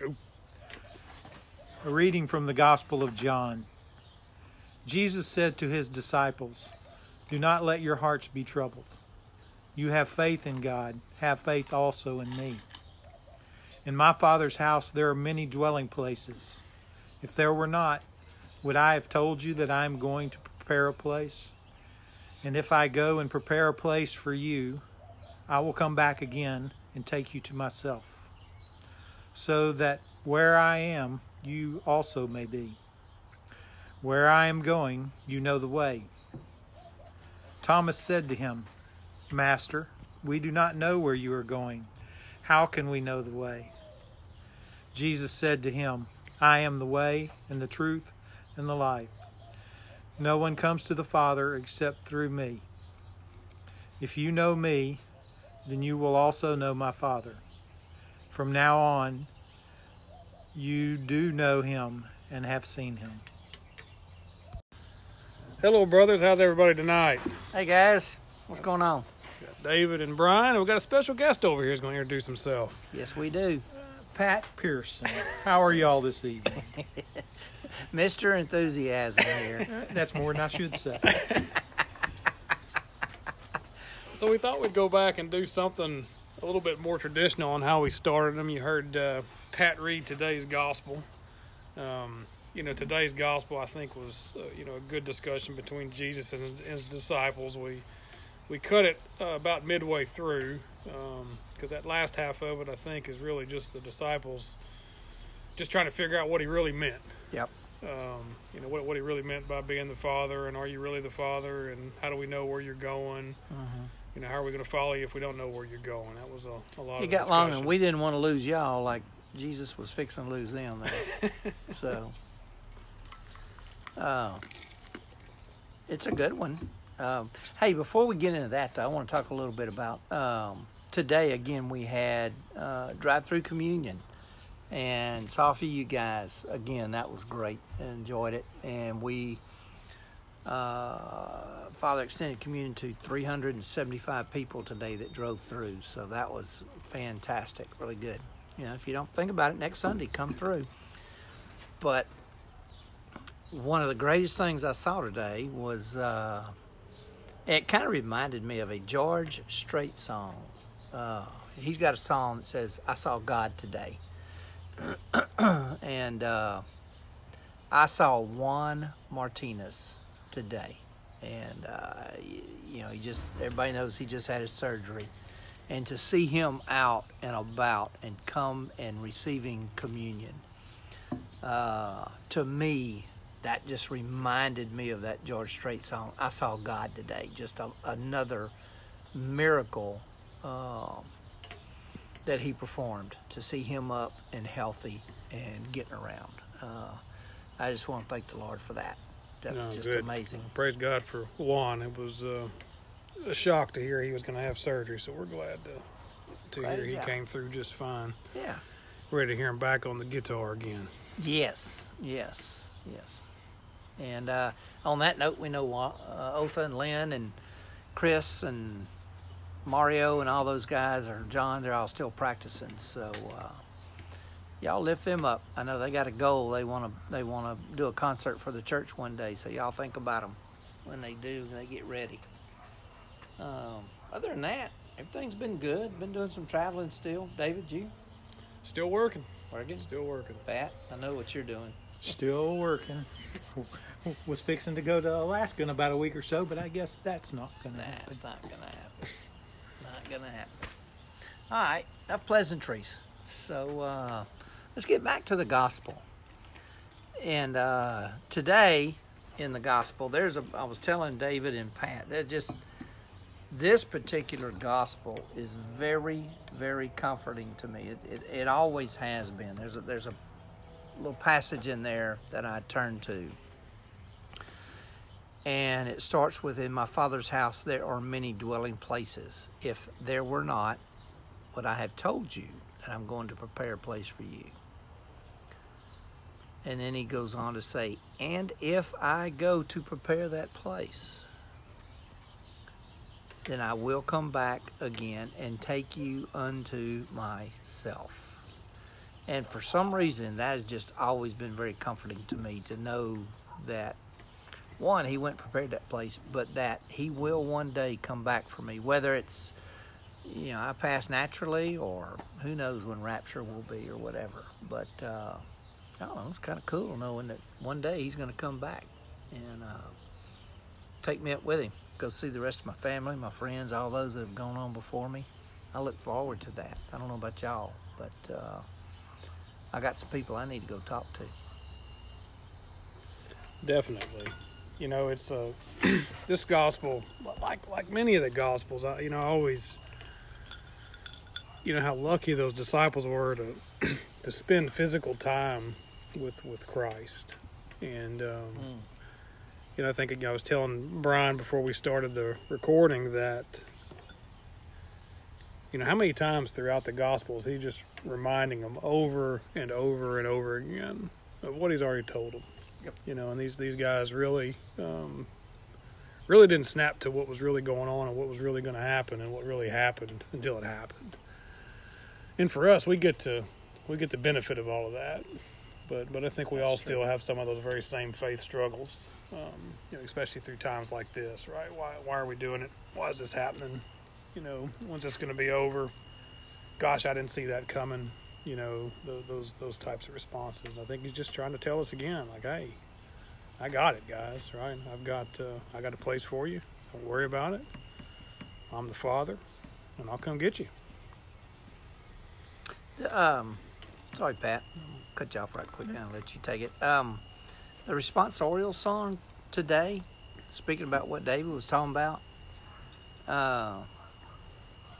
A reading from the Gospel of John. Jesus said to his disciples, Do not let your hearts be troubled. You have faith in God, have faith also in me. In my Father's house there are many dwelling places. If there were not, would I have told you that I am going to prepare a place? And if I go and prepare a place for you, I will come back again and take you to myself, so that where I am, you also may be. Where I am going, you know the way. Thomas said to him, Master, we do not know where you are going. How can we know the way? Jesus said to him, I am the way and the truth and the life. No one comes to the Father except through me. If you know me, then you will also know my Father. From now on, you do know him and have seen him. Hello, brothers. How's everybody tonight? Hey guys, what's going on? Got David and Brian, and we got a special guest over here who's going to introduce himself. Yes, we do. Uh, Pat Pearson, how are y'all this evening? Mr. Enthusiasm here. Uh, that's more than I should say. So we thought we'd go back and do something a little bit more traditional on how we started them. You heard uh, Pat read today's gospel. Um, you know, today's gospel I think was uh, you know a good discussion between Jesus and his disciples. We we cut it uh, about midway through because that last half of it I think is really just the disciples just trying to figure out what he really meant. Yep. Um, you know what what he really meant by being the father, and are you really the father, and how do we know where you're going? You know, how are we going to follow you if we don't know where you're going? That was a, a lot It of got long, and we didn't want to lose y'all like Jesus was fixing to lose them so, uh, it's a good one. Um, hey, before we get into that, though, I want to talk a little bit about um, today. Again, we had uh, drive-through communion, and so for you guys, again, that was great. Enjoyed it, and we uh, Father extended communion to 375 people today that drove through. So that was fantastic, really good. You know, if you don't think about it, next Sunday come through. But one of the greatest things I saw today was uh, it kind of reminded me of a George Strait song. Uh, he's got a song that says, "I saw God today," and uh, I saw Juan Martinez today, and uh, y- you know he just everybody knows he just had his surgery, and to see him out and about and come and receiving communion, uh, to me that just reminded me of that George Strait song. I saw God today, just a, another miracle. Uh, that he performed to see him up and healthy and getting around. Uh, I just want to thank the Lord for that. That was No, just good. amazing. Praise God for Juan. It was uh, a shock to hear he was going to have surgery, so we're glad to to hear he God. came through just fine. Yeah. Ready to hear him back on the guitar again. Yes. Yes. Yes. And uh, on that note, we know uh, Otha and Lynn and Chris and Mario and all those guys, or John, they're all still practicing. So uh, y'all lift them up. I know they got a goal. They want to they want to do a concert for the church one day. So y'all think about them when they do. They get ready. Um, other than that, everything's been good. Been doing some traveling still. David, you Still working. working? Still working. Pat, I know what you're doing. Still working. Was fixing to go to Alaska in about a week or so, but I guess that's not going to happen. That's not gonna happen. not gonna happen. All right, enough pleasantries. So uh, let's get back to the gospel. And uh, today in the gospel, there's a. I was telling David and Pat, they're just this particular gospel is very, very comforting to me. It, it, it always has been. There's a there's a little passage in there that I turn to and it starts with in my father's house there are many dwelling places if there were not would i have told you that i'm going to prepare a place for you and then he goes on to say and if i go to prepare that place then i will come back again and take you unto myself And for some reason, that has just always been very comforting to me to know that one, he went and prepared that place, but that he will one day come back for me, whether it's you know I pass naturally or who knows when rapture will be or whatever. But uh, I don't know, it's kind of cool knowing that one day he's going to come back and uh, take me up with him. Go see the rest of my family, my friends, all those that have gone on before me. I look forward to that. I don't know about y'all, but uh, I got some people I need to go talk to. Definitely. You know, it's uh, this gospel, like like many of the gospels. I, you know, I always, you know, how lucky those disciples were to to spend physical time with with Christ, and um, Mm. you know, I think you know, I was telling Brian before we started the recording that. You know how many times throughout the Gospels he just reminding them over and over and over again of what he's already told them. Yep. You know, and these these guys really, um, really didn't snap to what was really going on and what was really going to happen and what really happened until it happened. And for us, we get to we get the benefit of all of that, but but I think we all true. still have some of those very same faith struggles, um, you know, especially through times like this, right? Why why are we doing it? Why is this happening? You know, when's this going to be over? Gosh, I didn't see that coming. You know, those those, those types of responses. And I think he's just trying to tell us again, like, hey, I got it, guys. Right? I've got uh, I got a place for you. Don't worry about it. I'm the Father, and I'll come get you. Um, sorry, Pat. I'll cut you off right quick and let you take it. Um, the responsorial song today, speaking about what David was talking about, uh,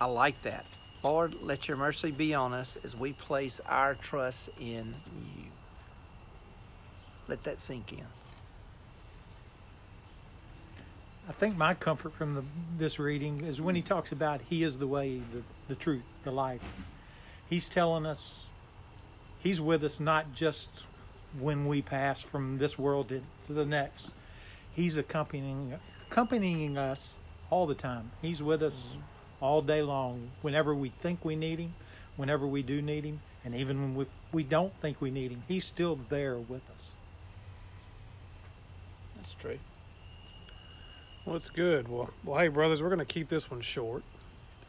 I like that. Lord, let your mercy be on us as we place our trust in you. Let that sink in. I think my comfort from the, this reading is when he talks about he is the way, the, the truth, the life. He's telling us he's with us not just when we pass from this world to, to the next. He's accompanying accompanying us all the time. He's with us all day long. Whenever we think we need him, whenever we do need him, and even when we, we don't think we need him, he's still there with us. That's true. Well, it's good. Well, well, hey, brothers, we're going to keep this one short.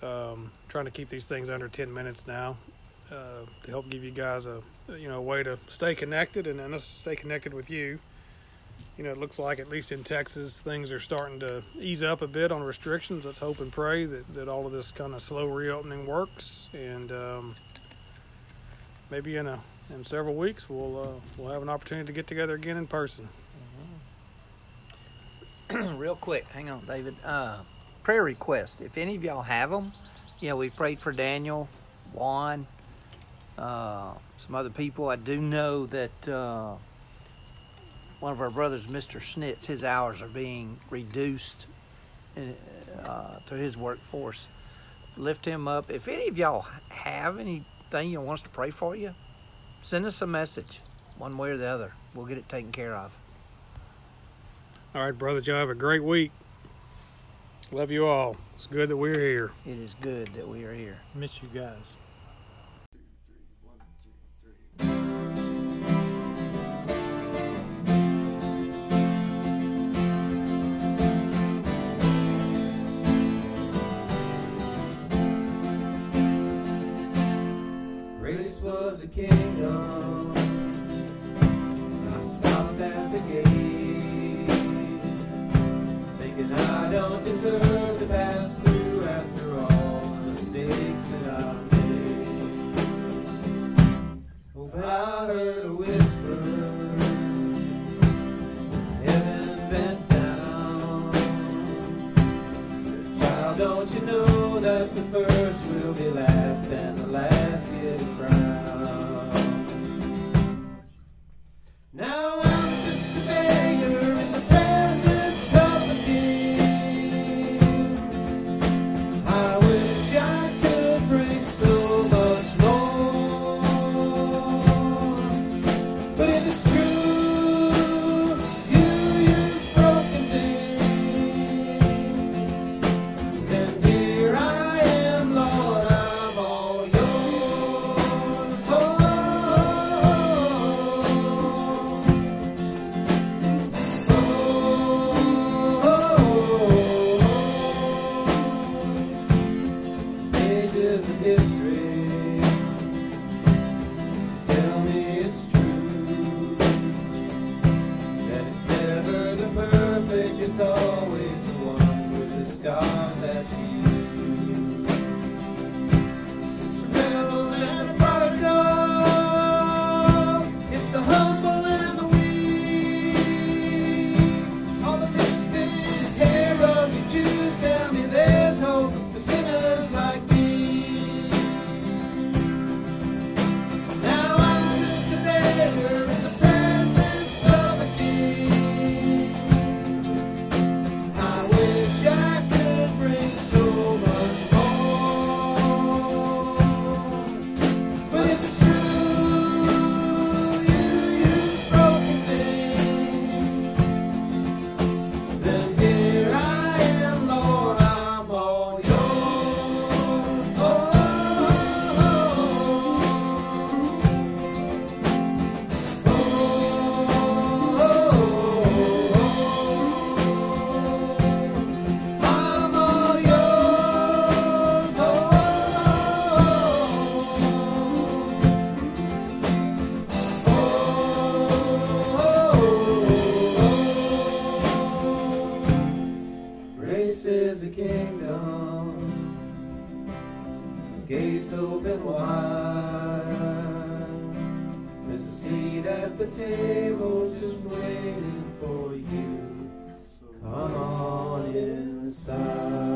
Um, trying to keep these things under ten minutes now, uh, to help give you guys a you know a way to stay connected and, stay connected with you. You know, it looks like at least in Texas, things are starting to ease up a bit on restrictions. Let's hope and pray that, that all of this kind of slow reopening works, and um, maybe in a in several weeks we'll uh, we'll have an opportunity to get together again in person. Real quick, hang on, David. Uh, prayer request. If any of y'all have them, you know, we prayed for Daniel, Juan, uh, some other people. I do know that uh, one of our brothers, Mr. Schnitz, his hours are being reduced in, uh, to his workforce. Lift him up. If any of y'all have anything you want us to pray for you, send us a message, one way or the other. We'll get it taken care of. All right, brother Joe, have a great week. Love you all. It's good that we're here. It is good that we are here. Miss you guys. Grace was a kingdom. I stopped at the gate, thinking I don't deserve to pass through after all the mistakes that I've made. Oh, I heard don't you know that the first will be last and the last get a crown? is the kingdom. The gates open wide. There's a seat at the table just waiting for you. So come on inside.